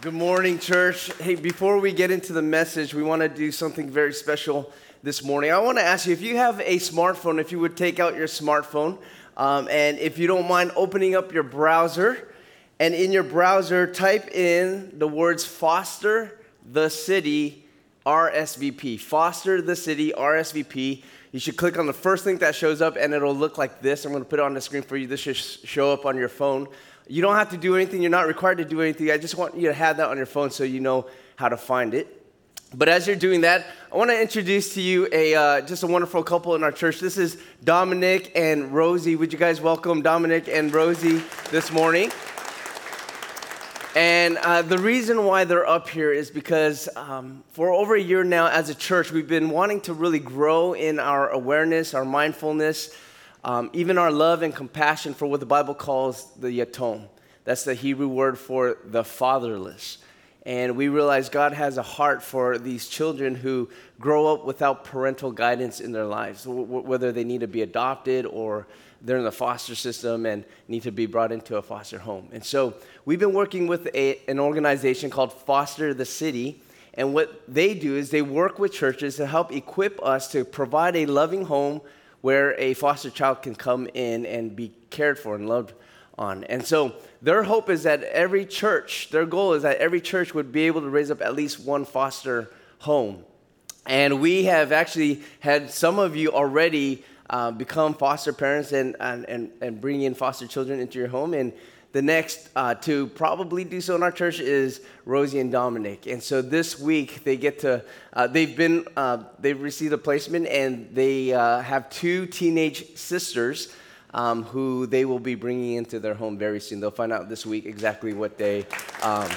Good morning, church. Hey, before we get into the message, we want to do something very special this morning. I want to ask you if you have a smartphone, if you would take out your smartphone, um, and if you don't mind opening up your browser, and in your browser, type in the words Foster the City RSVP. Foster the City RSVP. You should click on the first link that shows up, and it'll look like this. I'm going to put it on the screen for you. This should show up on your phone. You don't have to do anything. You're not required to do anything. I just want you to have that on your phone so you know how to find it. But as you're doing that, I want to introduce to you a uh, just a wonderful couple in our church. This is Dominic and Rosie. Would you guys welcome Dominic and Rosie this morning? And uh, the reason why they're up here is because um, for over a year now, as a church, we've been wanting to really grow in our awareness, our mindfulness, um, even our love and compassion for what the Bible calls the yatom. That's the Hebrew word for the fatherless. And we realize God has a heart for these children who grow up without parental guidance in their lives, whether they need to be adopted or they're in the foster system and need to be brought into a foster home. And so we've been working with a, an organization called Foster the City. And what they do is they work with churches to help equip us to provide a loving home where a foster child can come in and be cared for and loved on. And so their hope is that every church, their goal is that every church would be able to raise up at least one foster home. And we have actually had some of you already uh, become foster parents and, and, and, and bring in foster children into your home. And the next uh, to probably do so in our church is Rosie and Dominic. And so this week they get to, uh, they've been, uh, they've received a placement and they uh, have two teenage sisters um, who they will be bringing into their home very soon. They'll find out this week exactly what day um,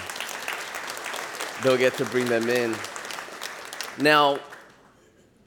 they'll get to bring them in. Now,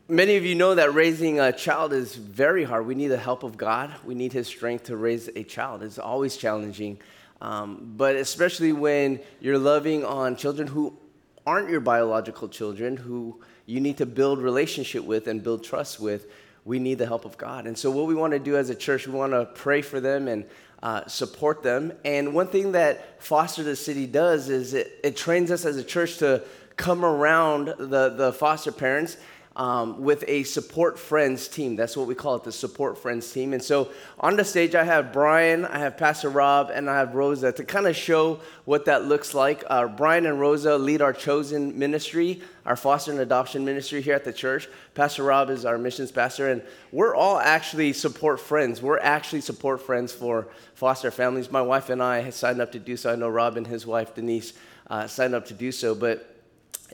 Many of you know that raising a child is very hard. We need the help of God. We need His strength to raise a child. It's always challenging. Um, but especially when you're loving on children who aren't your biological children, who you need to build relationship with and build trust with, we need the help of God. And so, what we want to do as a church, we want to pray for them and uh, support them. And one thing that Foster the City does is it, it trains us as a church to come around the, the foster parents um, with a support friends team. That's what we call it, the support friends team. And so on the stage, I have Brian, I have Pastor Rob, and I have Rosa to kind of show what that looks like. Uh, Brian and Rosa lead our chosen ministry, our foster and adoption ministry here at the church. Pastor Rob is our missions pastor, and we're all actually support friends. We're actually support friends for foster families. My wife and I have signed up to do so. I know Rob and his wife, Denise, uh, signed up to do so, but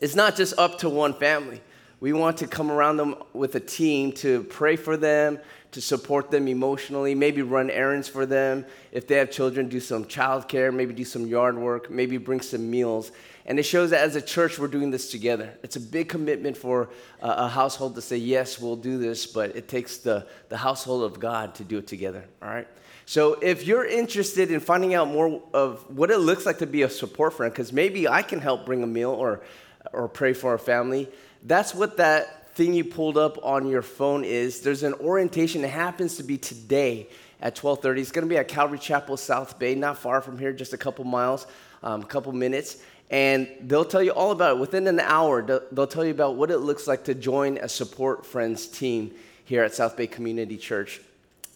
it's not just up to one family. We want to come around them with a team to pray for them, to support them emotionally, maybe run errands for them. If they have children, do some childcare, maybe do some yard work, maybe bring some meals. And it shows that as a church, we're doing this together. It's a big commitment for a household to say, yes, we'll do this, but it takes the, the household of God to do it together, all right? So if you're interested in finding out more of what it looks like to be a support friend, because maybe I can help bring a meal or, or pray for a family, that's what that thing you pulled up on your phone is. There's an orientation that happens to be today at 12:30. It's going to be at Calvary Chapel South Bay, not far from here, just a couple miles, a um, couple minutes. And they'll tell you all about it. Within an hour, they'll tell you about what it looks like to join a Support Friends team here at South Bay Community Church.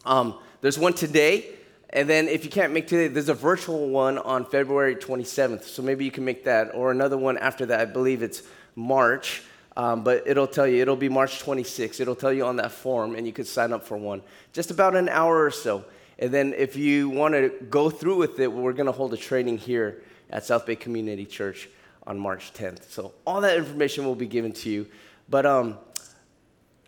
Um, there's one today, and then if you can't make today, there's a virtual one on February 27th. So maybe you can make that, or another one after that. I believe it's March. Um, but it'll tell you, it'll be March 26th. It'll tell you on that form, and you could sign up for one. Just about an hour or so. And then if you want to go through with it, we're going to hold a training here at South Bay Community Church on March 10th. So all that information will be given to you. But um,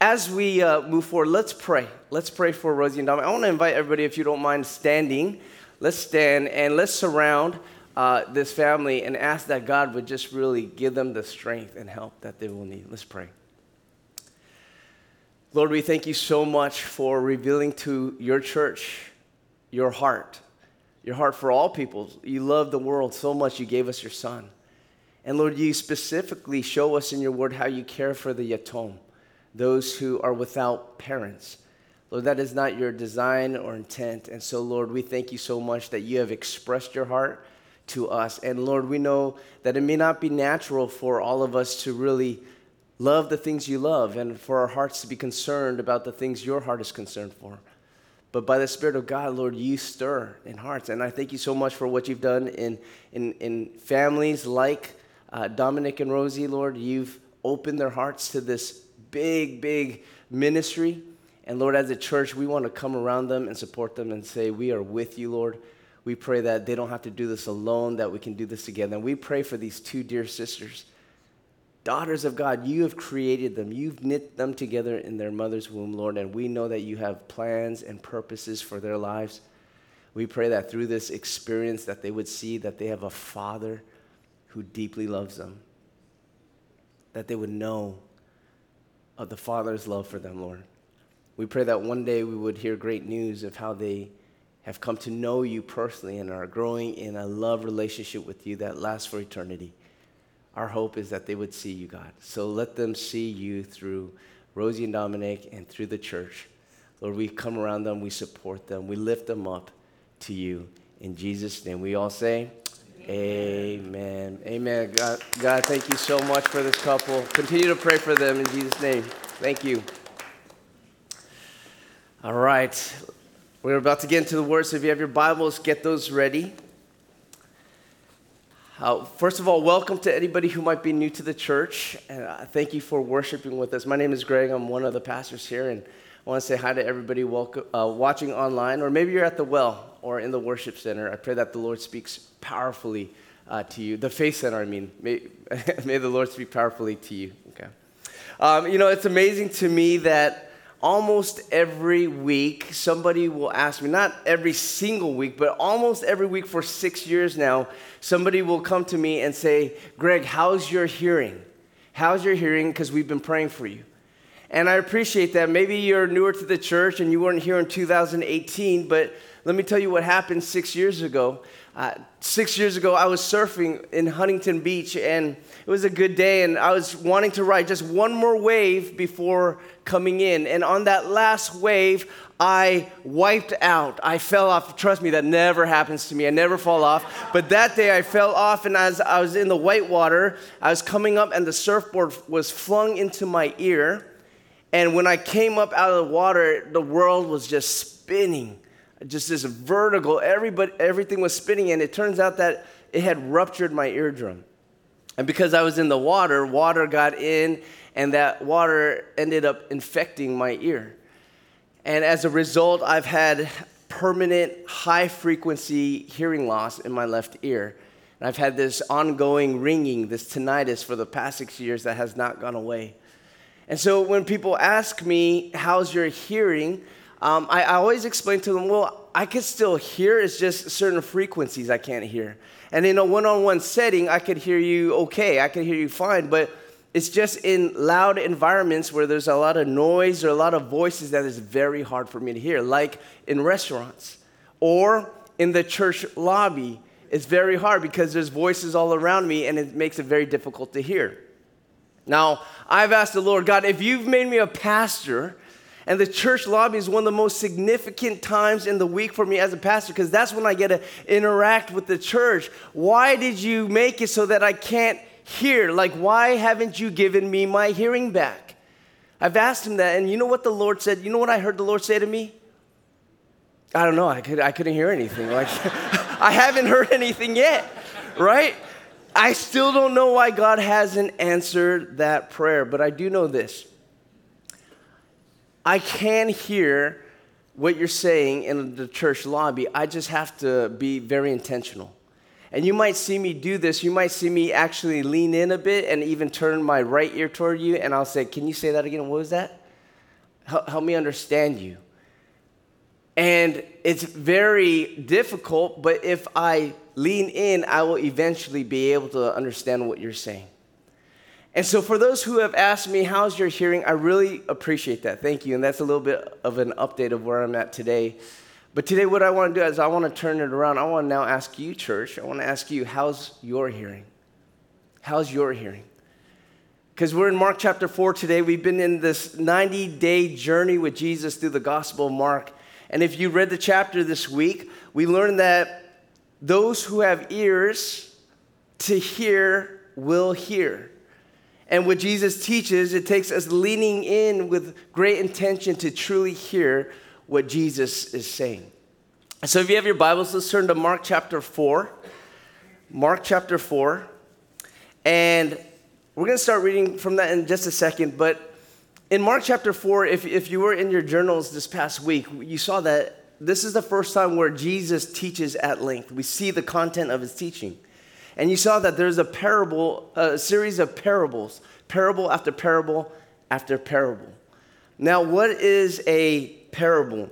as we uh, move forward, let's pray. Let's pray for Rosie and Dom. I want to invite everybody, if you don't mind standing, let's stand and let's surround uh, this family and ask that God would just really give them the strength and help that they will need. Let's pray. Lord, we thank you so much for revealing to your church your heart, your heart for all people. You love the world so much, you gave us your son. And Lord, you specifically show us in your word how you care for the yatom, those who are without parents. Lord, that is not your design or intent. And so, Lord, we thank you so much that you have expressed your heart to us. And Lord, we know that it may not be natural for all of us to really love the things you love and for our hearts to be concerned about the things your heart is concerned for. But by the Spirit of God, Lord, you stir in hearts. And I thank you so much for what you've done in, in, in families like uh, Dominic and Rosie, Lord. You've opened their hearts to this big, big ministry. And Lord, as a church, we want to come around them and support them and say, We are with you, Lord. We pray that they don't have to do this alone, that we can do this together. And we pray for these two dear sisters daughters of God, you have created them. You've knit them together in their mother's womb, Lord, and we know that you have plans and purposes for their lives. We pray that through this experience that they would see that they have a father who deeply loves them. That they would know of the Father's love for them, Lord. We pray that one day we would hear great news of how they have come to know you personally and are growing in a love relationship with you that lasts for eternity our hope is that they would see you, God. So let them see you through Rosie and Dominic and through the church. Lord, we come around them, we support them, we lift them up to you. In Jesus' name, we all say, Amen. Amen. Amen. God, God, thank you so much for this couple. Continue to pray for them in Jesus' name. Thank you. All right. We're about to get into the words. So if you have your Bibles, get those ready. Uh, first of all, welcome to anybody who might be new to the church. And uh, thank you for worshiping with us. My name is Greg. I'm one of the pastors here. And I want to say hi to everybody welcome, uh, watching online, or maybe you're at the well or in the worship center. I pray that the Lord speaks powerfully uh, to you. The Faith Center, I mean. May, may the Lord speak powerfully to you. Okay. Um, you know, it's amazing to me that almost every week, somebody will ask me, not every single week, but almost every week for six years now, somebody will come to me and say, Greg, how's your hearing? How's your hearing? Because we've been praying for you. And I appreciate that. Maybe you're newer to the church and you weren't here in 2018, but let me tell you what happened six years ago. Uh, six years ago, I was surfing in Huntington Beach, and it was a good day, and I was wanting to ride just one more wave before coming in. And on that last wave, I wiped out. I fell off. Trust me, that never happens to me. I never fall off. But that day, I fell off, and as I was in the white water, I was coming up, and the surfboard was flung into my ear. And when I came up out of the water, the world was just spinning just this vertical, everybody, everything was spinning, and it turns out that it had ruptured my eardrum. And because I was in the water, water got in, and that water ended up infecting my ear. And as a result, I've had permanent high frequency hearing loss in my left ear. And I've had this ongoing ringing, this tinnitus for the past six years that has not gone away. And so when people ask me, How's your hearing? Um, I, I always explain to them, well, I can still hear, it's just certain frequencies I can't hear. And in a one on one setting, I could hear you okay, I could hear you fine, but it's just in loud environments where there's a lot of noise or a lot of voices that is very hard for me to hear, like in restaurants or in the church lobby. It's very hard because there's voices all around me and it makes it very difficult to hear. Now, I've asked the Lord, God, if you've made me a pastor, and the church lobby is one of the most significant times in the week for me as a pastor because that's when I get to interact with the church. Why did you make it so that I can't hear? Like, why haven't you given me my hearing back? I've asked him that, and you know what the Lord said? You know what I heard the Lord say to me? I don't know. I, could, I couldn't hear anything. Like, I haven't heard anything yet, right? I still don't know why God hasn't answered that prayer, but I do know this I can hear what you're saying in the church lobby. I just have to be very intentional. And you might see me do this. You might see me actually lean in a bit and even turn my right ear toward you. And I'll say, Can you say that again? What was that? Help, me understand you. And it's very difficult, but if I lean in, I will eventually be able to understand what you're saying. And so, for those who have asked me, How's your hearing? I really appreciate that. Thank you. And that's a little bit of an update of where I'm at today. But today, what I want to do is I want to turn it around. I want to now ask you, church, I want to ask you, How's your hearing? How's your hearing? Because we're in Mark chapter 4 today. We've been in this 90 day journey with Jesus through the Gospel of Mark. And if you read the chapter this week, we learned that those who have ears to hear will hear. And what Jesus teaches, it takes us leaning in with great intention to truly hear what Jesus is saying. So if you have your Bibles, let's turn to Mark chapter 4. Mark chapter 4. And we're going to start reading from that in just a second. But in Mark chapter 4, if, if you were in your journals this past week, you saw that this is the first time where Jesus teaches at length. We see the content of his teaching. And you saw that there's a parable, a series of parables, parable after parable after parable. Now, what is a parable?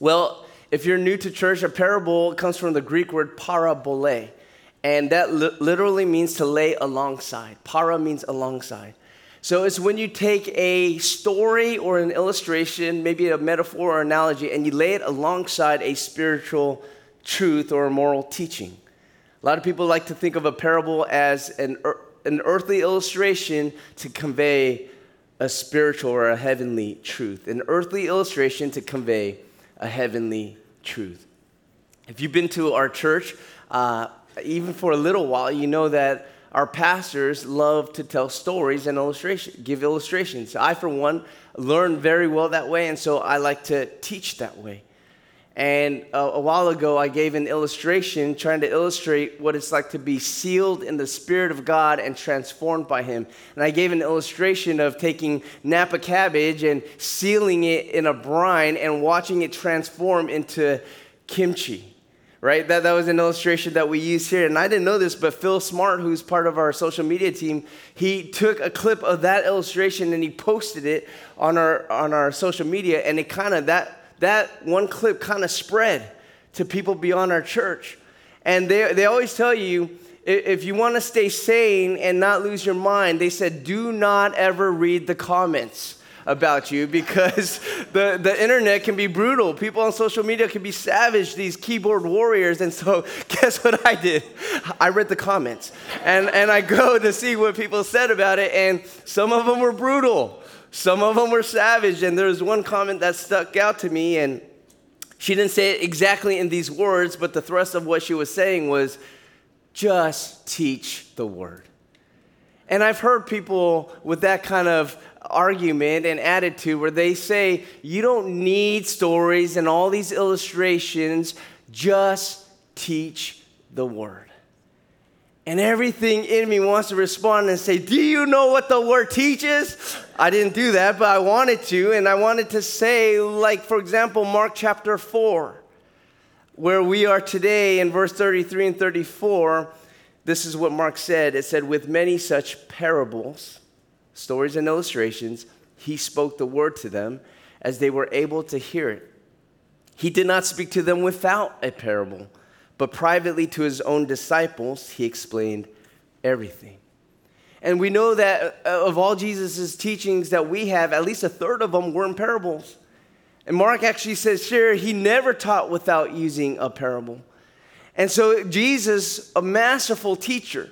Well, if you're new to church, a parable comes from the Greek word parabole, and that li- literally means to lay alongside. Para means alongside. So it's when you take a story or an illustration, maybe a metaphor or analogy, and you lay it alongside a spiritual truth or a moral teaching. A lot of people like to think of a parable as an, an earthly illustration to convey a spiritual or a heavenly truth. An earthly illustration to convey a heavenly truth. If you've been to our church, uh, even for a little while, you know that our pastors love to tell stories and illustration, give illustrations. I, for one, learn very well that way, and so I like to teach that way. And uh, a while ago, I gave an illustration trying to illustrate what it's like to be sealed in the Spirit of God and transformed by Him. And I gave an illustration of taking Napa cabbage and sealing it in a brine and watching it transform into kimchi. Right? That, that was an illustration that we used here. And I didn't know this, but Phil Smart, who's part of our social media team, he took a clip of that illustration and he posted it on our, on our social media. And it kind of, that, that one clip kind of spread to people beyond our church. And they, they always tell you if you want to stay sane and not lose your mind, they said, do not ever read the comments about you because the, the internet can be brutal. People on social media can be savage, these keyboard warriors. And so, guess what I did? I read the comments and, and I go to see what people said about it, and some of them were brutal. Some of them were savage, and there was one comment that stuck out to me, and she didn't say it exactly in these words, but the thrust of what she was saying was just teach the word. And I've heard people with that kind of argument and attitude where they say, you don't need stories and all these illustrations, just teach the word. And everything in me wants to respond and say, Do you know what the word teaches? I didn't do that, but I wanted to. And I wanted to say, like, for example, Mark chapter 4, where we are today in verse 33 and 34. This is what Mark said. It said, With many such parables, stories, and illustrations, he spoke the word to them as they were able to hear it. He did not speak to them without a parable but privately to his own disciples, he explained everything. And we know that uh, of all Jesus' teachings that we have, at least a third of them were in parables. And Mark actually says, sure, he never taught without using a parable. And so Jesus, a masterful teacher,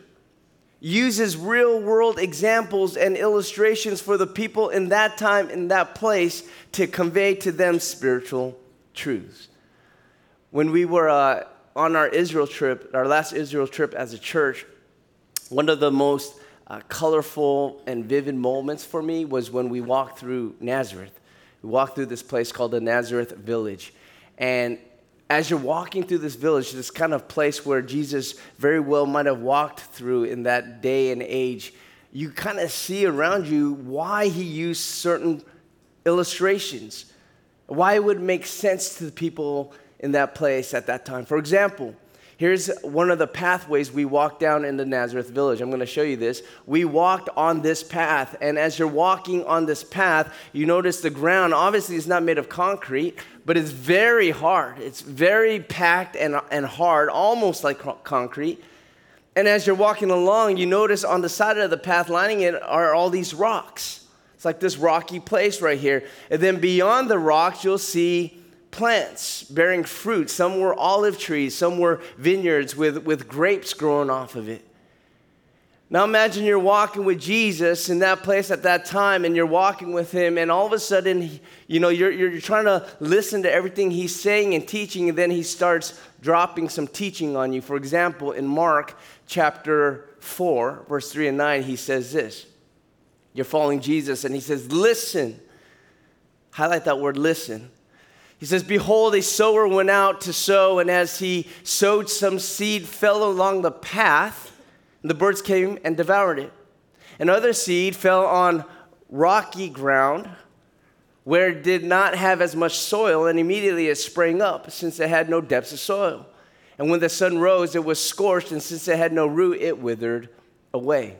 uses real world examples and illustrations for the people in that time, in that place, to convey to them spiritual truths. When we were uh, on our Israel trip, our last Israel trip as a church, one of the most uh, colorful and vivid moments for me was when we walked through Nazareth. We walked through this place called the Nazareth Village. And as you're walking through this village, this kind of place where Jesus very well might have walked through in that day and age, you kind of see around you why he used certain illustrations, why it would make sense to the people in that place at that time. For example, here's one of the pathways we walked down in the Nazareth village. I'm going to show you this. We walked on this path, and as you're walking on this path, you notice the ground obviously is not made of concrete, but it's very hard. It's very packed and, and hard, almost like concrete. And as you're walking along, you notice on the side of the path lining it are all these rocks. It's like this rocky place right here. And then beyond the rocks, you'll see plants bearing fruit. Some were olive trees, some were vineyards with, with grapes growing off of it. Now imagine you're walking with Jesus in that place at that time, and you're walking with him, and all of a sudden, you know, you're, you're trying to listen to everything he's saying and teaching, and then he starts dropping some teaching on you. For example, in Mark chapter 4, verse 3 and 9, he says this. You're following Jesus, and he says, Listen. Highlight that word, listen. He says, Behold, a sower went out to sow, and as he sowed, some seed fell along the path and the birds came and devoured it. And other seed fell on rocky ground where it did not have as much soil, and immediately it sprang up, since it had no depths of soil. And when the sun rose, it was scorched, and since it had no root, it withered away.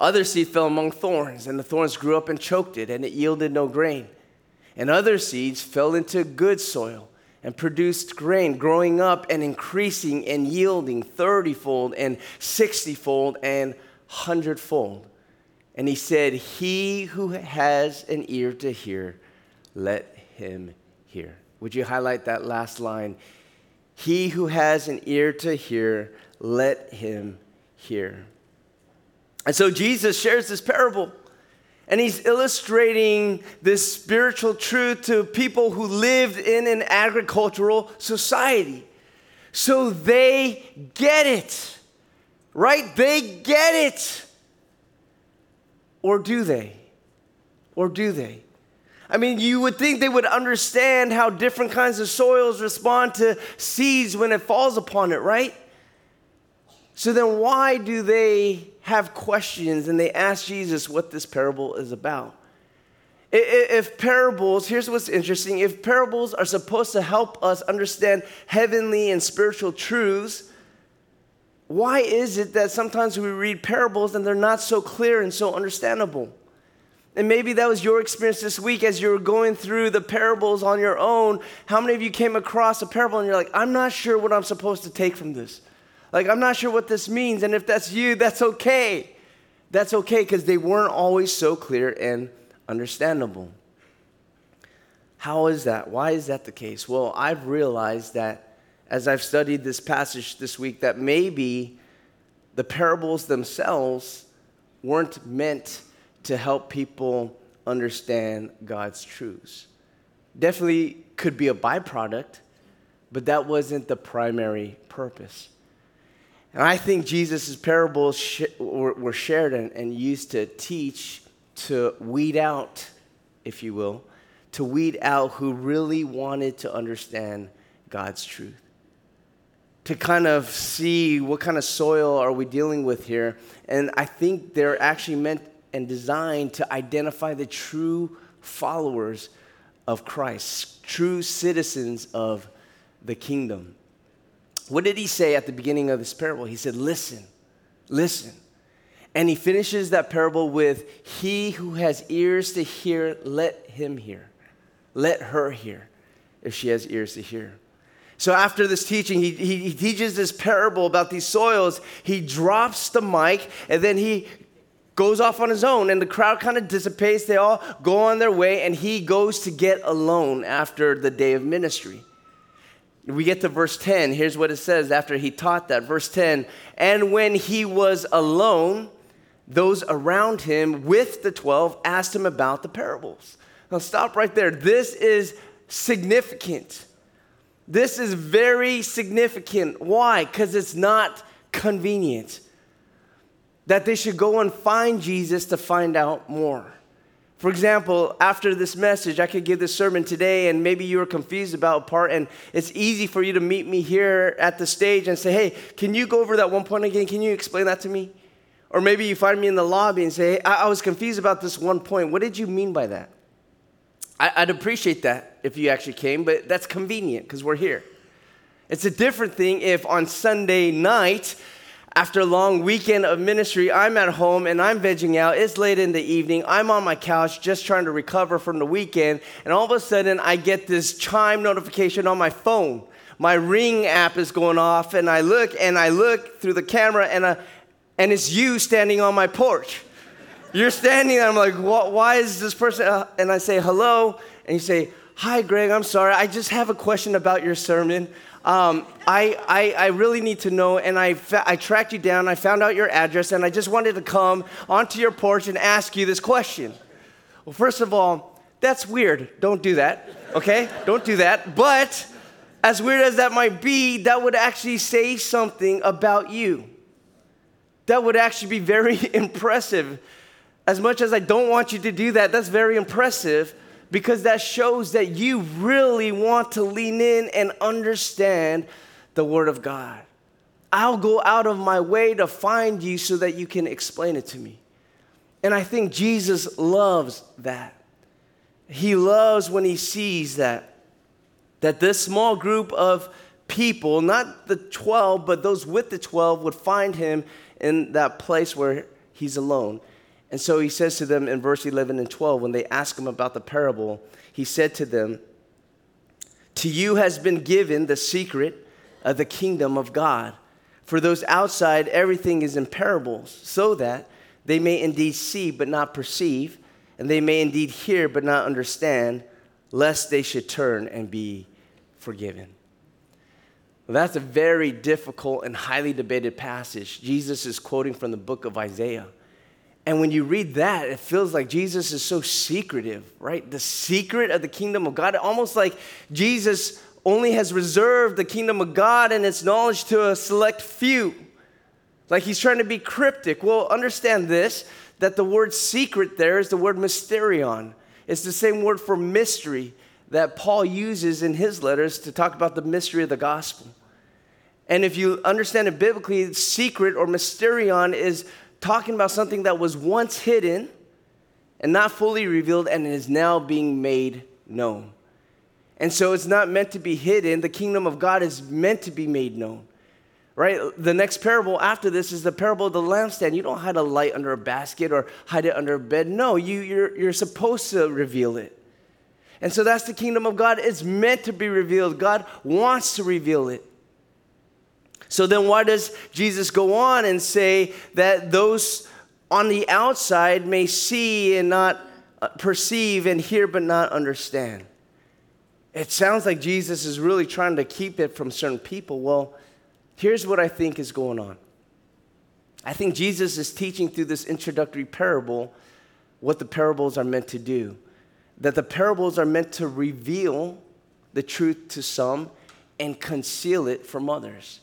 Other seed fell among thorns, and the thorns grew up and choked it, and it yielded no grain. And other seeds fell into good soil and produced grain, growing up and increasing and yielding 30 fold and 60 fold and 100 fold. And he said, He who has an ear to hear, let him hear. Would you highlight that last line? He who has an ear to hear, let him hear. And so Jesus shares this parable and he's illustrating this spiritual truth to people who lived in an agricultural society. So they get it, right? They get it. Or do they? Or do they? I mean, you would think they would understand how different kinds of soils respond to seeds when it falls upon it, right? So then, why do they have questions and they ask Jesus what this parable is about. If parables, here's what's interesting if parables are supposed to help us understand heavenly and spiritual truths, why is it that sometimes we read parables and they're not so clear and so understandable? And maybe that was your experience this week as you were going through the parables on your own. How many of you came across a parable and you're like, I'm not sure what I'm supposed to take from this? Like, I'm not sure what this means. And if that's you, that's okay. That's okay because they weren't always so clear and understandable. How is that? Why is that the case? Well, I've realized that as I've studied this passage this week, that maybe the parables themselves weren't meant to help people understand God's truths. Definitely could be a byproduct, but that wasn't the primary purpose. And I think Jesus' parables sh- were, shared and, and used to teach, to weed out, if you will, to weed out who really wanted to understand God's truth. To kind of see what kind of soil are we dealing with here. And I think they're actually meant and designed to identify the true followers of Christ, true citizens of the kingdom. What did he say at the beginning of this parable? He said, Listen, listen. And he finishes that parable with, He who has ears to hear, let him hear. Let her hear if she has ears to hear. So after this teaching, he, he, he teaches this parable about these soils. He drops the mic and then he goes off on his own and the crowd kind of dissipates they all go on their way and he goes to get alone after the day of ministry we get to verse 10. Here's what it says after he taught that. Verse 10 And when he was alone, those around him with the 12 asked him about the parables. Now, stop right there. This is significant. This is very significant. Why? Because it's not convenient that they should go and find Jesus to find out more. For example, after this message, I could give this sermon today, and maybe you were confused about a part, and it's easy for you to meet me here at the stage and say, Hey, can you go over that one point again? Can you explain that to me? Or maybe you find me in the lobby and say, Hey, I, I was confused about this one point. What did you mean by that? I, I'd appreciate that if you actually came, but that's convenient because we're here. It's a different thing if on Sunday night, after a long weekend of ministry, I'm at home and I'm vegging out. It's late in the evening. I'm on my couch just trying to recover from the weekend. And all of a sudden, I get this chime notification on my phone. My ring app is going off, and I look and I look through the camera, and, I, and it's you standing on my porch. You're standing there. I'm like, why is this person? Uh, and I say, hello. And you say, hi, Greg, I'm sorry. I just have a question about your sermon. Um, I, I, I, really need to know, and I, fa- I tracked you down. I found out your address, and I just wanted to come onto your porch and ask you this question. Well, first of all, that's weird. Don't do that, okay? Don't do that. But as weird as that might be, that would actually say something about you. That would actually be very impressive. As much as I don't want you to do that, that's very impressive because that shows that you really want to lean in and understand the Word of God. I'll go out of my way to find you so that you can explain it to me. And I think Jesus loves that. He loves when he sees that that this small group of people, not the 12, but those with the 12 would find him in that place where he's alone. And so he says to them in verse 11 and 12, when they ask him about the parable, he said to them, To you has been given the secret of the kingdom of God. For those outside, everything is in parables, so that they may indeed see but not perceive, and they may indeed hear but not understand, lest they should turn and be forgiven. Well, that's a very difficult and highly debated passage. Jesus is quoting from the book of Isaiah. And when you read that, it feels like Jesus is so secretive, right? The secret of the kingdom of God, almost like Jesus only has reserved the kingdom of God and its knowledge to a select few. Like he's trying to be cryptic. Well, understand this that the word secret there is the word mysterion. It's the same word for mystery that Paul uses in his letters to talk about the mystery of the gospel. And if you understand it biblically, secret or mysterion is talking about something that was once hidden and not fully revealed and is now being made known. And so it's not meant to be hidden. The kingdom of God is meant to be made known. Right? The next parable after this is the parable of the lampstand. You don't hide a light under a basket or hide it under a bed. No, you, you're, you're supposed to reveal it. And so that's the kingdom of God. It's meant to be revealed. God wants to reveal it. So then, why does Jesus go on and say that those on the outside may see and not uh, perceive and hear but not understand? It sounds like Jesus is really trying to keep it from certain people. Well, here's what I think is going on. I think Jesus is teaching through this introductory parable what the parables are meant to do. That the parables are meant to reveal the truth to some and conceal it from others.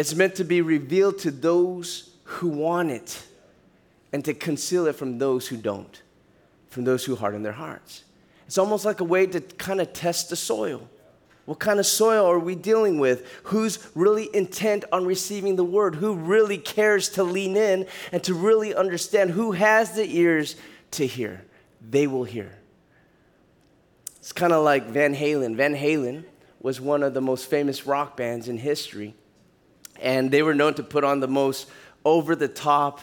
It's meant to be revealed to those who want it and to conceal it from those who don't, from those who harden their hearts. It's almost like a way to kind of test the soil. What kind of soil are we dealing with? Who's really intent on receiving the word? Who really cares to lean in and to really understand? Who has the ears to hear? They will hear. It's kind of like Van Halen. Van Halen was one of the most famous rock bands in history and they were known to put on the most over the top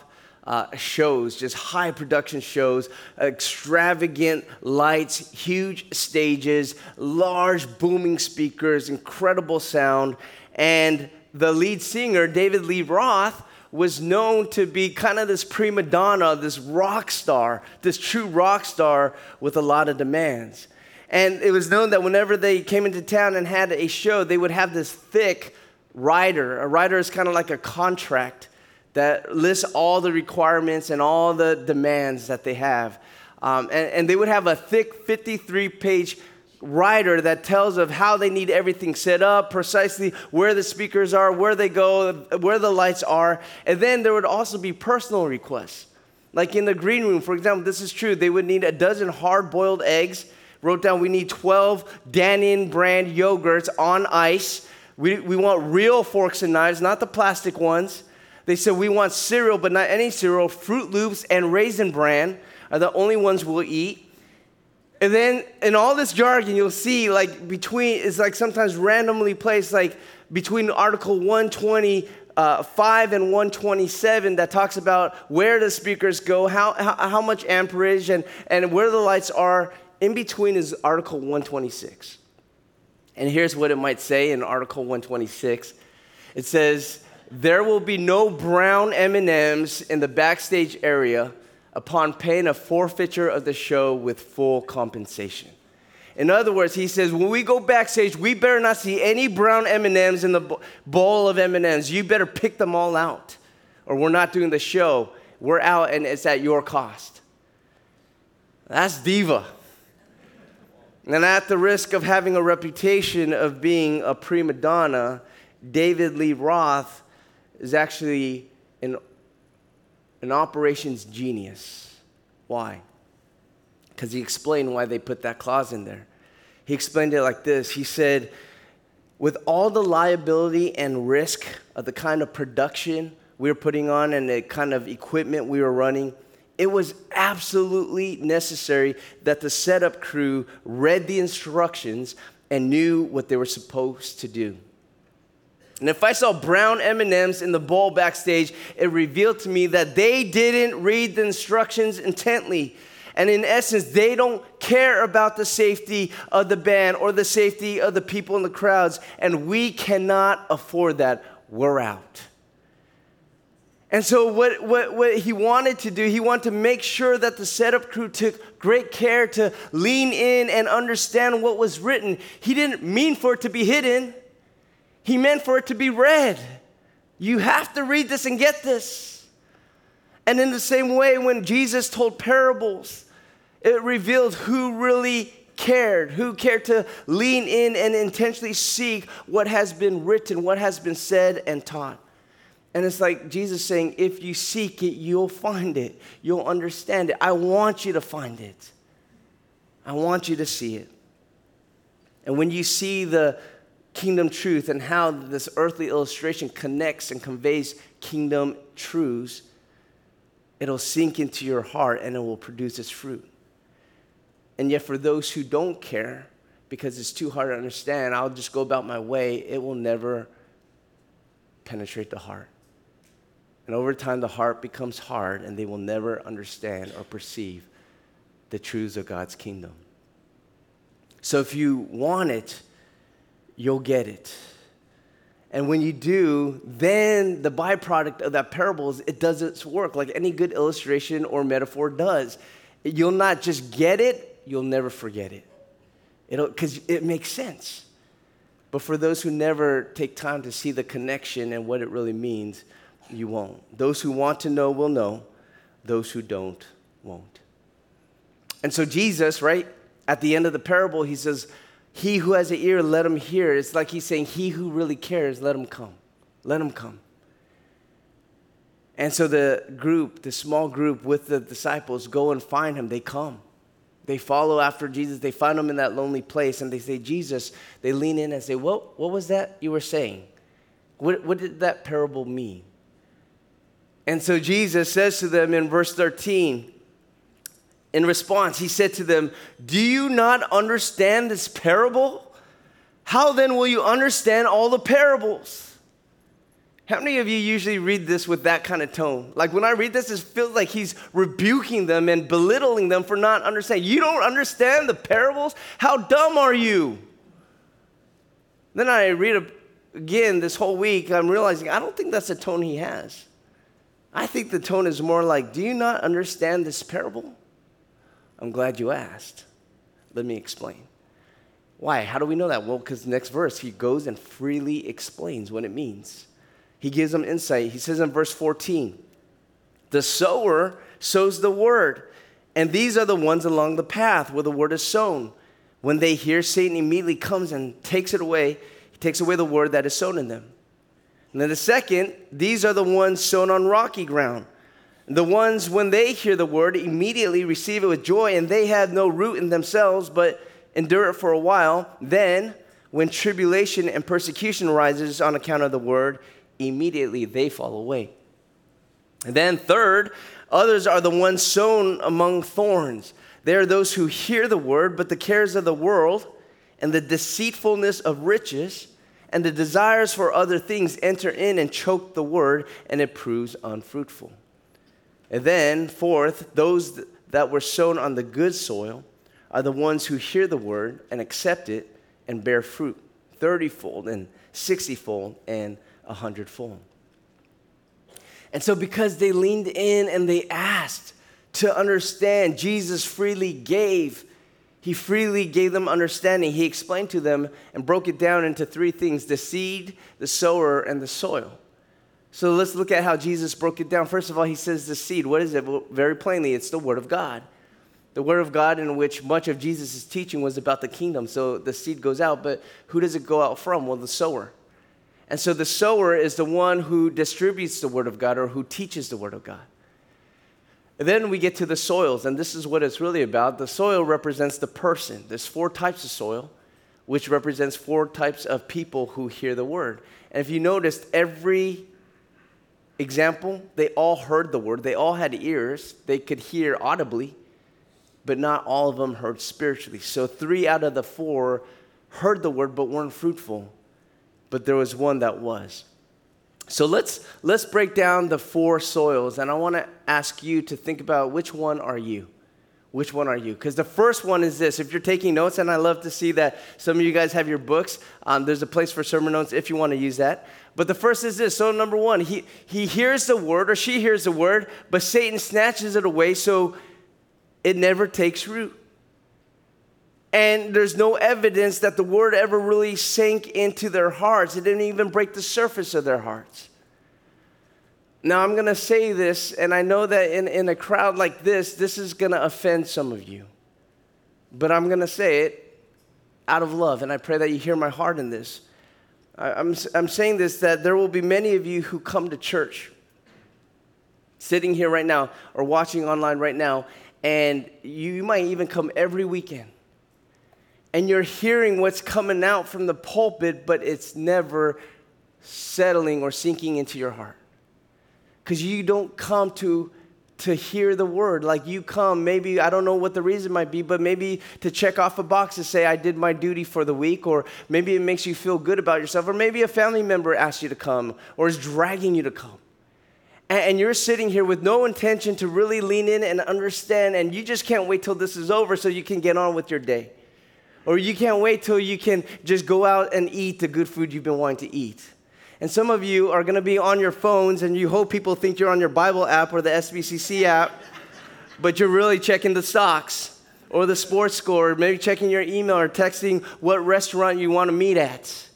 uh, shows, just high production shows, extravagant lights, huge stages, large booming speakers, incredible sound. And the lead singer, David Lee Roth, was known to be kind of this prima donna, this rock star, this true rock star with a lot of demands. And it was known that whenever they came into town and had a show, they would have this thick rider. A rider is kind of like a contract that lists all the requirements and all the demands that they have. Um, and, and, they would have a thick 53 page rider that tells of how they need everything set up, precisely where the speakers are, where they go, where the lights are. And then there would also be personal requests. Like in the green room, for example, this is true. They would need a dozen hard boiled eggs. Wrote down we need 12 Dannon brand yogurts on ice. We, we want real forks and knives, not the plastic ones. They said we want cereal, but not any cereal. Froot Loops and Raisin Bran are the only ones we'll eat. And then in all this jargon, you'll see like between, it's like sometimes randomly placed, like between Article 125 uh, and 127 that talks about where the speakers go, how, how, how much amperage, and, and where the lights are. In between is Article 126. And here's what it might say in Article 126. It says, "There will be no brown M&Ms in the backstage area upon paying a forfeiture of the show with full compensation." In other words, he says, when we go backstage, we better not see any brown M&Ms in the bowl of M&Ms. You better pick them all out, or we're not doing the show. We're out, and it's at your cost. That's diva. And at the risk of having a reputation of being a prima donna, David Lee Roth is actually an, an operations genius. Why? Because he explained why they put that clause in there. He explained it like this He said, with all the liability and risk of the kind of production we were putting on and the kind of equipment we were running, it was absolutely necessary that the setup crew read the instructions and knew what they were supposed to do. And if I saw brown M&Ms in the bowl backstage, it revealed to me that they didn't read the instructions intently. And in essence, they don't care about the safety of the band or the safety of the people in the crowds. And we cannot afford that. We're out. And so, what, what, what he wanted to do, he wanted to make sure that the setup crew took great care to lean in and understand what was written. He didn't mean for it to be hidden, he meant for it to be read. You have to read this and get this. And in the same way, when Jesus told parables, it revealed who really cared, who cared to lean in and intentionally seek what has been written, what has been said and taught. And it's like Jesus saying, if you seek it, you'll find it. You'll understand it. I want you to find it. I want you to see it. And when you see the kingdom truth and how this earthly illustration connects and conveys kingdom truths, it'll sink into your heart and it will produce its fruit. And yet, for those who don't care, because it's too hard to understand, I'll just go about my way, it will never penetrate the heart. And over time, the heart becomes hard and they will never understand or perceive the truths of God's kingdom. So if you want it, you'll get it. And when you do, then the byproduct of that parable is it does its work like any good illustration or metaphor does. You'll not just get it, you'll never forget it. Because it makes sense. But for those who never take time to see the connection and what it really means, you won't. Those who want to know will know, those who don't won't. And so, Jesus, right, at the end of the parable, he says, He who has an ear, let him hear. It's like he's saying, He who really cares, let him come. Let him come. And so the group, the small group with the disciples, go and find him. They come. They follow after Jesus. They find him in that lonely place and they say, Jesus, they lean in and say, What, what was that you were saying? What, what did that parable mean? And so Jesus says to them in verse 13, in response, he said to them, Do you not understand this parable? How then will you understand all the parables? How many of you usually read this with that kind of tone? Like when I read this, it feels like he's rebuking them and belittling them for not understanding. You don't understand the parables? How dumb are you? Then I read again this whole week, I'm realizing I don't think that's the tone he has. I think the tone is more like, Do you not understand this parable? I'm glad you asked. Let me explain. Why? How do we know that? Well, because next verse, he goes and freely explains what it means. He gives them insight. He says in verse 14, The sower sows the word, and these are the ones along the path where the word is sown. When they hear, Satan immediately comes and takes it away. He takes away the word that is sown in them. And then the second, these are the ones sown on rocky ground. The ones, when they hear the word, immediately receive it with joy, and they have no root in themselves, but endure it for a while. Then, when tribulation and persecution rises on account of the word, immediately they fall away. And then, third, others are the ones sown among thorns. They are those who hear the word, but the cares of the world and the deceitfulness of riches and the desires for other things enter in and choke the word, and it proves unfruitful. And then, fourth, those that were sown on the good soil are the ones who hear the word and accept it and bear fruit, thirtyfold and sixtyfold and a hundredfold. And so, because they leaned in and they asked to understand, Jesus freely gave He freely gave them understanding. He explained to them and broke it down into three things the seed, the sower, and the soil. So let's look at how Jesus broke it down. First of all, he says the seed. What is it? Well, very plainly, it's the Word of God. The Word of God, in which much of Jesus' teaching was about the kingdom. So the seed goes out, but who does it go out from? Well, the sower. And so the sower is the one who distributes the Word of God or who teaches the Word of God. Then we get to the soils, and this is what it's really about. The soil represents the person. There's four types of soil, which represents four types of people who hear the word. And if you noticed, every example, they all heard the word. They all had ears. They could hear audibly, but not all of them heard spiritually. So three out of the four heard the word but weren't fruitful. But there was one that was. So let's let's break down the four soils, and I want to ask you to think about which one are you. Which one are you? Because the first one is this. If you're taking notes, and I love to see that some of you guys have your books, um, there's a place for sermon notes if you want to use that. But the first is this. So number one, he he hears the word or she hears the word, but Satan snatches it away, so it never takes root. And there's no evidence that the word ever really sank into their hearts. It didn't even break the surface of their hearts. Now, I'm going to say this, and I know that in, in a crowd like this, this is going to offend some of you. But I'm going to say it out of love, and I pray that you hear my heart in this. I, I'm, I'm saying this that there will be many of you who come to church, sitting here right now or watching online right now, and you might even come every weekend and you're hearing what's coming out from the pulpit, but it's never settling or sinking into your heart. Because you don't come to to hear the word. Like you come, maybe, I don't know what the reason might be, but maybe to check off a box to say, I did my duty for the week, or maybe it makes you feel good about yourself, or maybe a family member asked you to come or is dragging you to come. And you're sitting here with no intention to really lean in and understand, and you just can't wait till this is over so you can get on with your day. Or you can't wait till you can just go out and eat the good food you've been wanting to eat. And some of you are going to be on your phones and you hope people think you're on your Bible app or the SBCC app, but you're really checking the stocks or the sports score, maybe checking your email or texting what restaurant you want to meet at.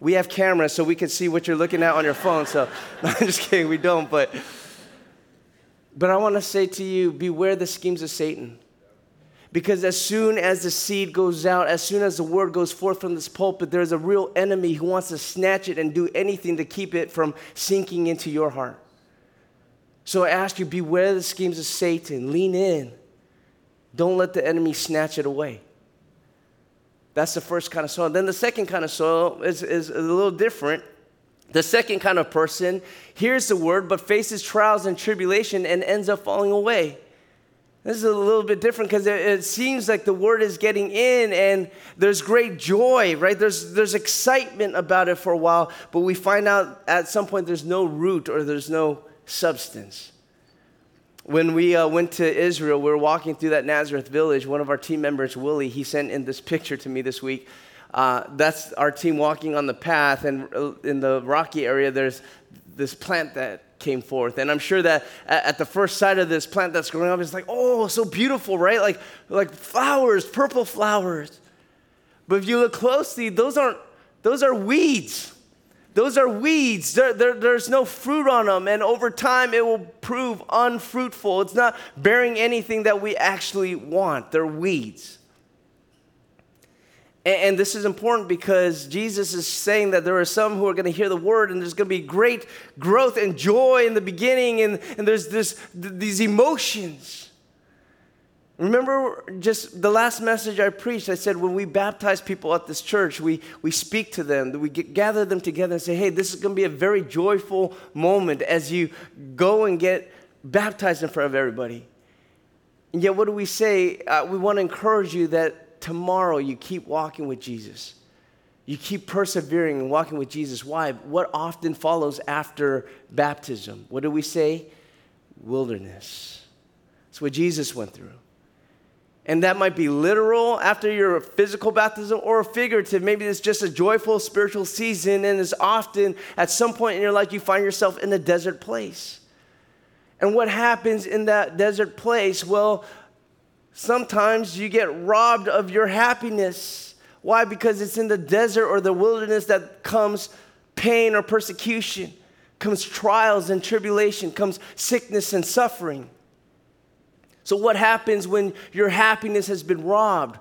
We have cameras so we can see what you're looking at on your phone. So, no, I'm just kidding, we don't. But, but I want to say to you beware the schemes of Satan. Because as soon as the seed goes out, as soon as the word goes forth from this pulpit, there's a real enemy who wants to snatch it and do anything to keep it from sinking into your heart. So I ask you, beware the schemes of Satan. Lean in. Don't let the enemy snatch it away. That's the first kind of soil. Then the second kind of soil is, is a little different. The second kind of person hears the word but faces trials and tribulation and ends up falling away. This is a little bit different because it, it, seems like the word is getting in and there's great joy, right? There's, there's excitement about it for a while, but we find out at some point there's no root or there's no substance. When we uh, went to Israel, we were walking through that Nazareth village. One of our team members, Willie, he sent in this picture to me this week. Uh, that's our team walking on the path, and uh, in the rocky area, there's this plant that came forth. And I'm sure that at the first sight of this plant that's growing up, it's like, oh, so beautiful, right? Like, like flowers, purple flowers. But if you look closely, those aren't, those are weeds. Those are weeds. There, there, there's no fruit on them. And over time, it will prove unfruitful. It's not bearing anything that we actually want. They're weeds. And, this is important because Jesus is saying that there are some who are going to hear the word and there's going to be great growth and joy in the beginning and, and there's this, these emotions. Remember just the last message I preached, I said when we baptize people at this church, we, we speak to them, we get, gather them together and say, hey, this is going to be a very joyful moment as you go and get baptized in front of everybody. And yet, what do we say? Uh, we want to encourage you that tomorrow you keep walking with Jesus. You keep persevering and walking with Jesus. Why? What often follows after baptism? What do we say? Wilderness. That's what Jesus went through. And that might be literal after your physical baptism or figurative. Maybe it's just a joyful spiritual season, and it's often at some point in your life you find yourself in a desert place. And what happens in that desert place? Well, Sometimes you get robbed of your happiness. Why? Because it's in the desert or the wilderness that comes pain or persecution, comes trials and tribulation, comes sickness and suffering. So, what happens when your happiness has been robbed?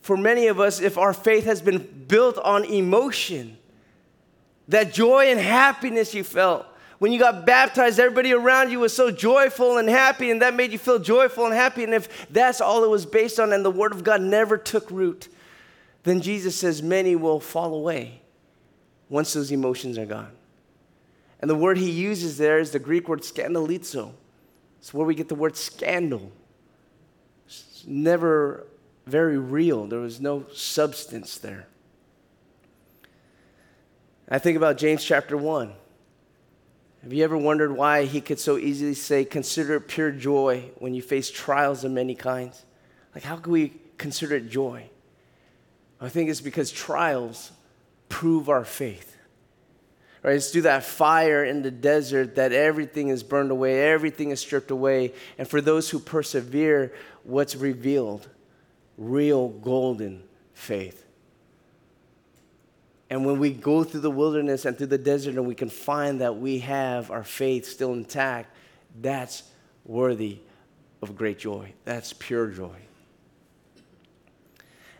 For many of us, if our faith has been built on emotion, that joy and happiness you felt, when you got baptized, everybody around you was so joyful and happy, and that made you feel joyful and happy. And if that's all it was based on, and the Word of God never took root, then Jesus says many will fall away once those emotions are gone. And the word he uses there is the Greek word scandalizo. It's where we get the word scandal. It's never very real, there was no substance there. I think about James chapter 1. Have you ever wondered why he could so easily say, Consider it pure joy when you face trials of many kinds? Like, how can we consider it joy? I think it's because trials prove our faith. Right? It's through that fire in the desert that everything is burned away, everything is stripped away. And for those who persevere, what's revealed? Real golden faith. And when we go through the wilderness and through the desert and we can find that we have our faith still intact, that's worthy of great joy. That's pure joy.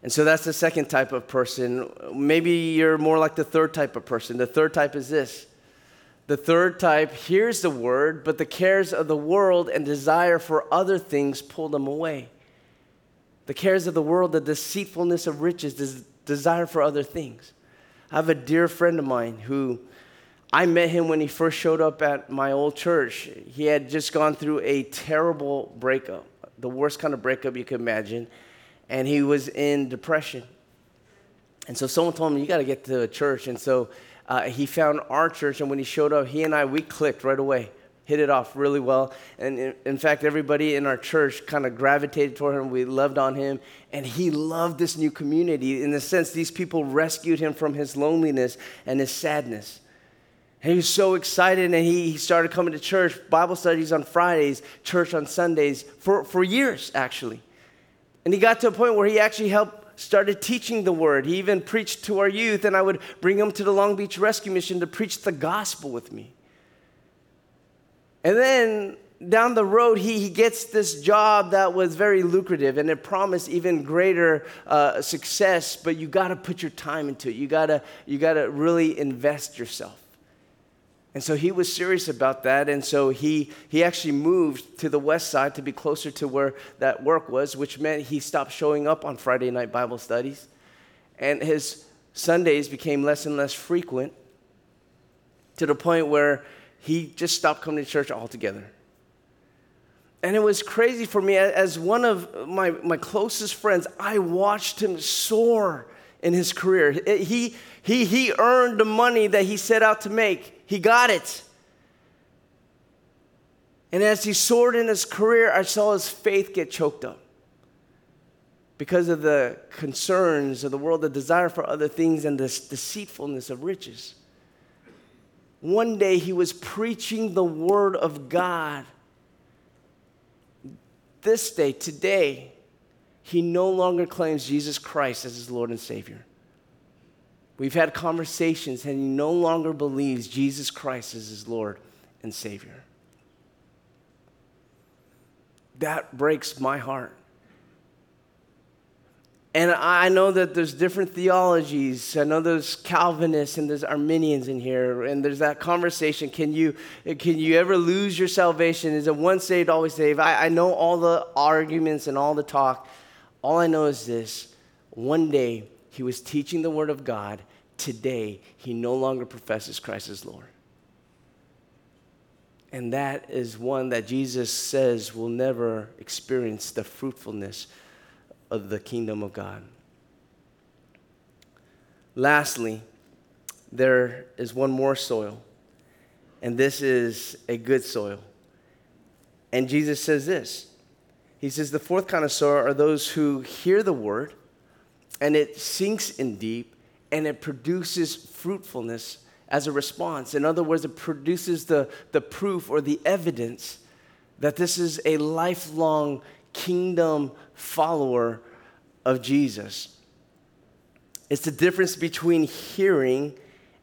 And so that's the second type of person. Maybe you're more like the third type of person. The third type is this the third type hears the word, but the cares of the world and desire for other things pull them away. The cares of the world, the deceitfulness of riches, the desire for other things. I have a dear friend of mine who I met him when he first showed up at my old church. He had just gone through a terrible breakup, the worst kind of breakup you could imagine, and he was in depression. And so someone told him, You got to get to a church. And so uh, he found our church, and when he showed up, he and I, we clicked right away hit it off really well. And in, fact, everybody in our church kind of gravitated toward him. We loved on him. And he loved this new community. In the sense, these people rescued him from his loneliness and his sadness. And he was so excited, and he, he started coming to church, Bible studies on Fridays, church on Sundays, for, for years, actually. And he got to a point where he actually helped started teaching the word. He even preached to our youth, and I would bring him to the Long Beach Rescue Mission to preach the gospel with me. And then down the road, he, he gets this job that was very lucrative and it promised even greater uh, success, but you got to put your time into it. You got to you gotta really invest yourself. And so he was serious about that. And so he, he actually moved to the west side to be closer to where that work was, which meant he stopped showing up on Friday night Bible studies. And his Sundays became less and less frequent to the point where he just stopped coming to church altogether. And it was crazy for me. As one of my, my closest friends, I watched him soar in his career. He, he, he earned the money that he set out to make, he got it. And as he soared in his career, I saw his faith get choked up because of the concerns of the world, the desire for other things, and the deceitfulness of riches one day he was preaching the word of God. This day, today, he no longer claims Jesus Christ as his Lord and Savior. We've had conversations, and he no longer believes Jesus Christ is his Lord and Savior. That breaks my heart. And I know that there's different theologies. I know there's Calvinists and there's Arminians in here, and there's that conversation. Can you, can you ever lose your salvation? Is it once saved, always saved? I, I know all the arguments and all the talk. All I know is this one day he was teaching the Word of God. Today, he no longer professes Christ as Lord. And that is one that Jesus says will never experience the fruitfulness of the kingdom of God. Lastly, there is one more soil, and this is a good soil. And Jesus says this He says, The fourth kind of soil are those who hear the word, and it sinks in deep, and it produces fruitfulness as a response. In other words, it produces the, the proof or the evidence that this is a lifelong kingdom follower of Jesus. It's the difference between hearing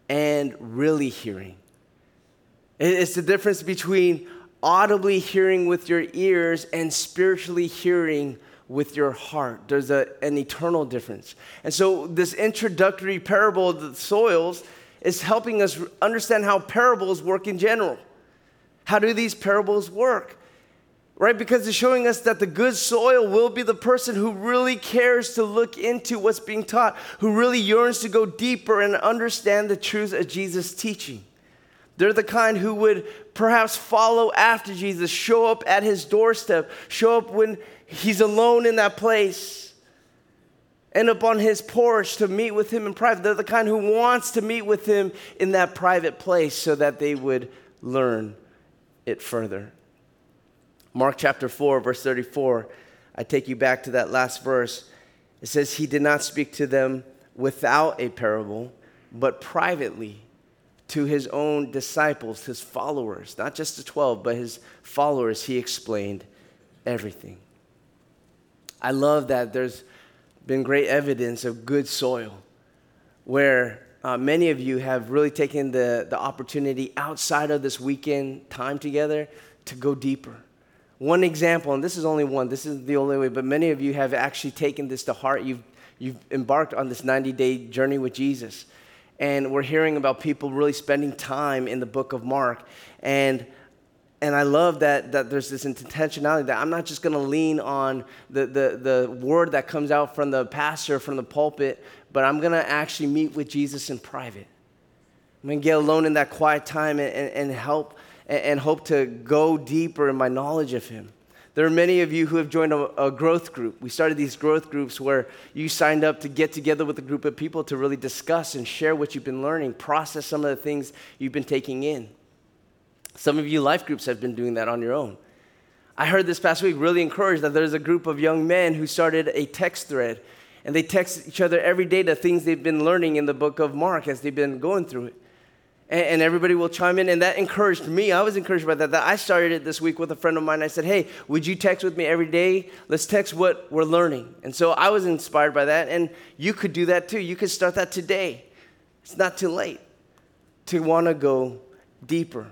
and really hearing. It's the difference between audibly hearing with your ears and spiritually hearing with your heart. There's a, an eternal difference. And so, this introductory parable of the soils is helping us understand how parables work in general. How do these parables work? Right? Because it's showing us that the good soil will be the person who really cares to look into what's being taught, who really yearns to go deeper and understand the truths of Jesus' teaching. They're the kind who would perhaps follow after Jesus, show up at his doorstep, show up when he's alone in that place, end up on his porch to meet with him in private. They're the kind who wants to meet with him in that private place so that they would learn it further. Mark chapter 4, verse 34, I take you back to that last verse. It says, He did not speak to them without a parable, but privately to his own disciples, his followers, not just the 12, but his followers, he explained everything. I love that there's been great evidence of good soil where uh, many of you have really taken the, the opportunity outside of this weekend time together to go deeper. One example, and this is only one, this is the only way, but many of you have actually taken this to heart. You've, you've embarked on this 90 day journey with Jesus. And we're hearing about people really spending time in the book of Mark. And and I love that, that there's this intentionality that I'm not just going to lean on the, the, the word that comes out from the pastor, from the pulpit, but I'm going to actually meet with Jesus in private. I'm going to get alone in that quiet time and, and, and help and, and, hope to go deeper in my knowledge of Him. There are many of you who have joined a, a growth group. We started these growth groups where you signed up to get together with a group of people to really discuss and share what you've been learning, process some of the things you've been taking in. Some of you life groups have been doing that on your own. I heard this past week, really encouraged that there's a group of young men who started a text thread, and they text each other every day the things they've been learning in the book of Mark as they've been going through it. And, and everybody will chime in, and that encouraged me. I was encouraged by that, that. I started it this week with a friend of mine. I said, Hey, would you text with me every day? Let's text what we're learning. And so I was inspired by that, and you could do that too. You could start that today. It's not too late to want to go deeper.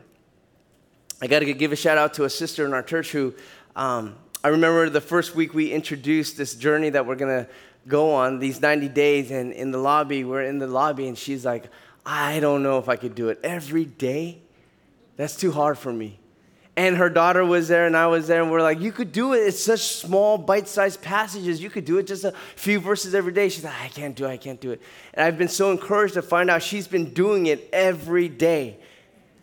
I got to give a shout out to a sister in our church who um, I remember the first week we introduced this journey that we're going to go on these 90 days. And in the lobby, we're in the lobby, and she's like, I don't know if I could do it every day. That's too hard for me. And her daughter was there, and I was there, and we're like, You could do it. It's such small, bite sized passages. You could do it just a few verses every day. She's like, I can't do it. I can't do it. And I've been so encouraged to find out she's been doing it every day.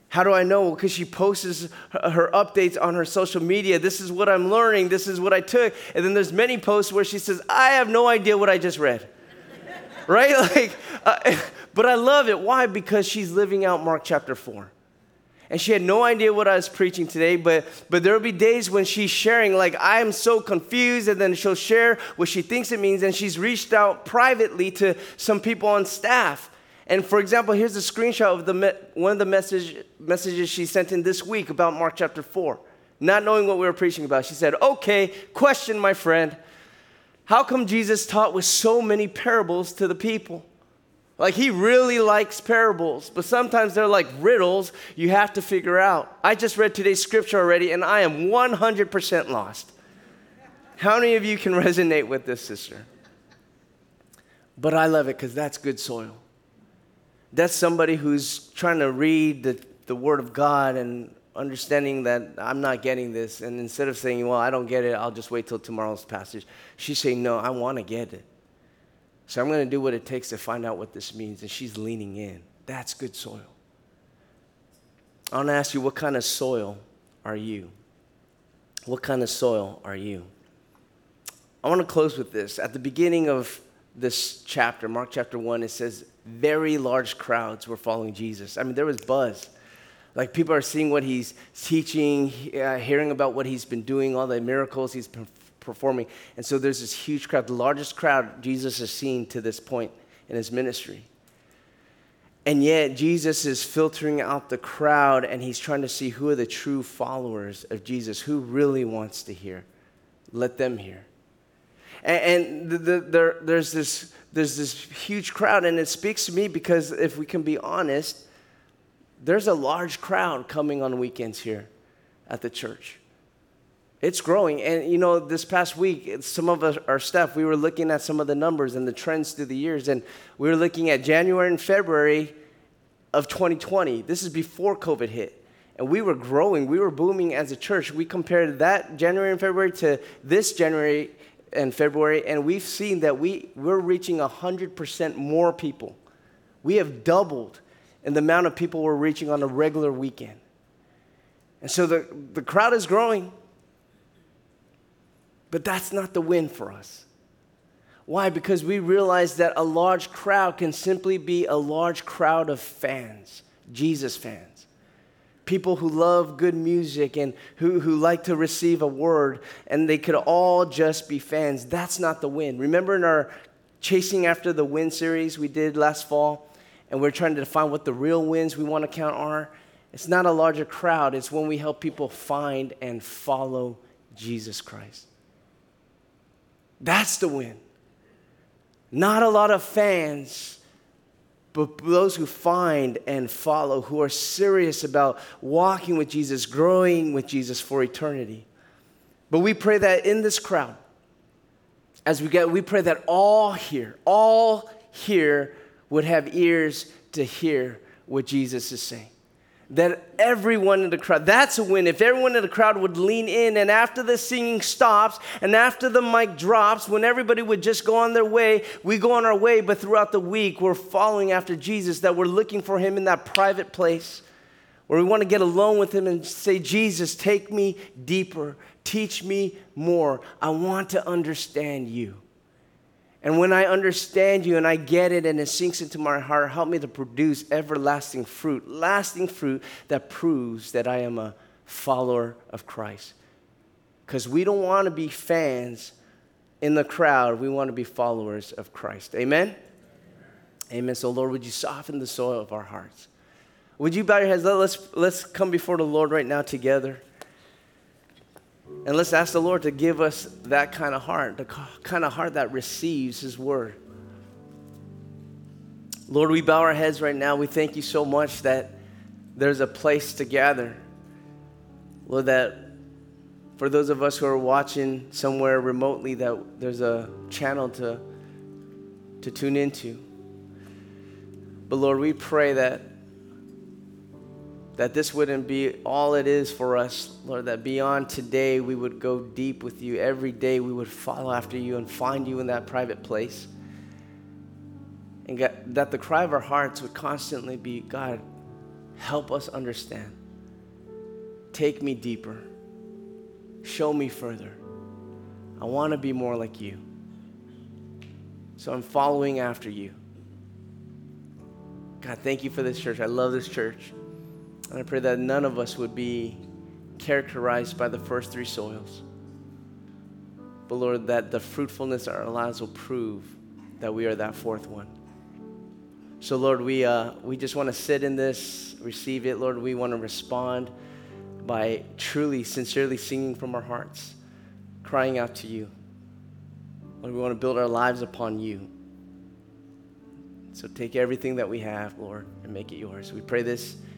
How do I know? Because she posts her updates on her social media. This is what I'm learning. This is what I took. And then there's many posts where she says, I have no idea what I just read. right? Like, uh, but I love it. Why? Because she's living out Mark chapter 4. And she had no idea what I was preaching today, but, but there'll be days when she's sharing, like, I am so confused, and then she'll share what she thinks it means, and she's reached out privately to some people on staff and for example, here's a screenshot of the one of the message, messages she sent in this week about Mark chapter 4. Not knowing what we were preaching about, she said, Okay, question, my friend. How come Jesus taught with so many parables to the people? Like, he really likes parables, but sometimes they're like riddles you have to figure out. I just read today's scripture already, and I am 100% lost. How many of you can resonate with this, sister? But I love it because that's good soil that's somebody who's trying to read the, the Word of God and understanding that I'm not getting this. And instead of saying, well, I don't get it, I'll just wait till tomorrow's passage, she's saying, no, I want to get it. So I'm going to do what it takes to find out what this means. And she's leaning in. That's good soil. I want to ask you, what kind of soil are you? What kind of soil are you? I want to close with this. At the beginning of this chapter, Mark chapter 1, it says, very large crowds were following Jesus. I mean, there was buzz. Like people are seeing what he's teaching, uh, hearing about what he's been doing, all the miracles he's performing. And so there's this huge crowd, the largest crowd Jesus has seen to this point in his ministry. And yet, Jesus is filtering out the crowd and he's trying to see who are the true followers of Jesus, who really wants to hear let them hear. And, and the, the, there, there's, this, there's this huge crowd, and it speaks to me because if we can be honest, there's a large crowd coming on weekends here at the church. It's growing. And you know, this past week, some of us, our staff, we were looking at some of the numbers and the trends through the years. And we were looking at January and February of 2020. This is before COVID hit. And we were growing, we were booming as a church. We compared that January and February to this January and February, and we've seen that we, we're reaching 100% more people. We have doubled in the amount of people we're reaching on a regular weekend. And so the, the crowd is growing, but that's not the win for us. Why? Because we realize that a large crowd can simply be a large crowd of fans, Jesus fans. People who love good music and who, who like to receive a word, and they could all just be fans. That's not the win. Remember in our Chasing After the Win series we did last fall, and we're trying to define what the real wins we want to count are? It's not a larger crowd, it's when we help people find and follow Jesus Christ. That's the win. Not a lot of fans, but those who find and follow, who are serious about walking with Jesus, growing with Jesus for eternity. But we pray that in this crowd, as we get, we pray that all here, all here would have ears to hear what Jesus is saying that everyone in the crowd, that's a win. If everyone in the crowd would lean in and after the singing stops and after the mic drops, when everybody would just go on their way, we go on our way, but throughout the week, we're following after Jesus, that we're looking for him in that private place where we want to get alone with him and say, Jesus, take me deeper, teach me more. I want to understand you. And when I understand you and I get it and it sinks into my heart, help me to produce everlasting fruit, lasting fruit that proves that I am a follower of Christ. Because we don't want to be fans in the crowd, we want to be followers of Christ. Amen? Amen. So, Lord, would you soften the soil of our hearts? Would you bow your heads? Let's, let's come before the Lord right now together. And let's ask the Lord to give us that kind of heart, the kind of heart that receives His word. Lord, we bow our heads right now. We thank you so much that there's a place to gather. Lord, that for those of us who are watching somewhere remotely, that there's a channel to, to tune into. But Lord, we pray that that this wouldn't be all it is for us, Lord, that beyond today we would go deep with you. Every day we would follow after you and find you in that private place. And that the cry of our hearts would constantly be God, help us understand. Take me deeper. Show me further. I want to be more like you. So I'm following after you. God, thank you for this church. I love this church. And I pray that none of us would be characterized by the first three soils. But Lord, that the fruitfulness of our lives will prove that we are that fourth one. So, Lord, we, uh, we just want to sit in this, receive it. Lord, we want to respond by truly, sincerely singing from our hearts, crying out to you. Lord, we want to build our lives upon you. So take everything that we have, Lord, and make it yours. We pray this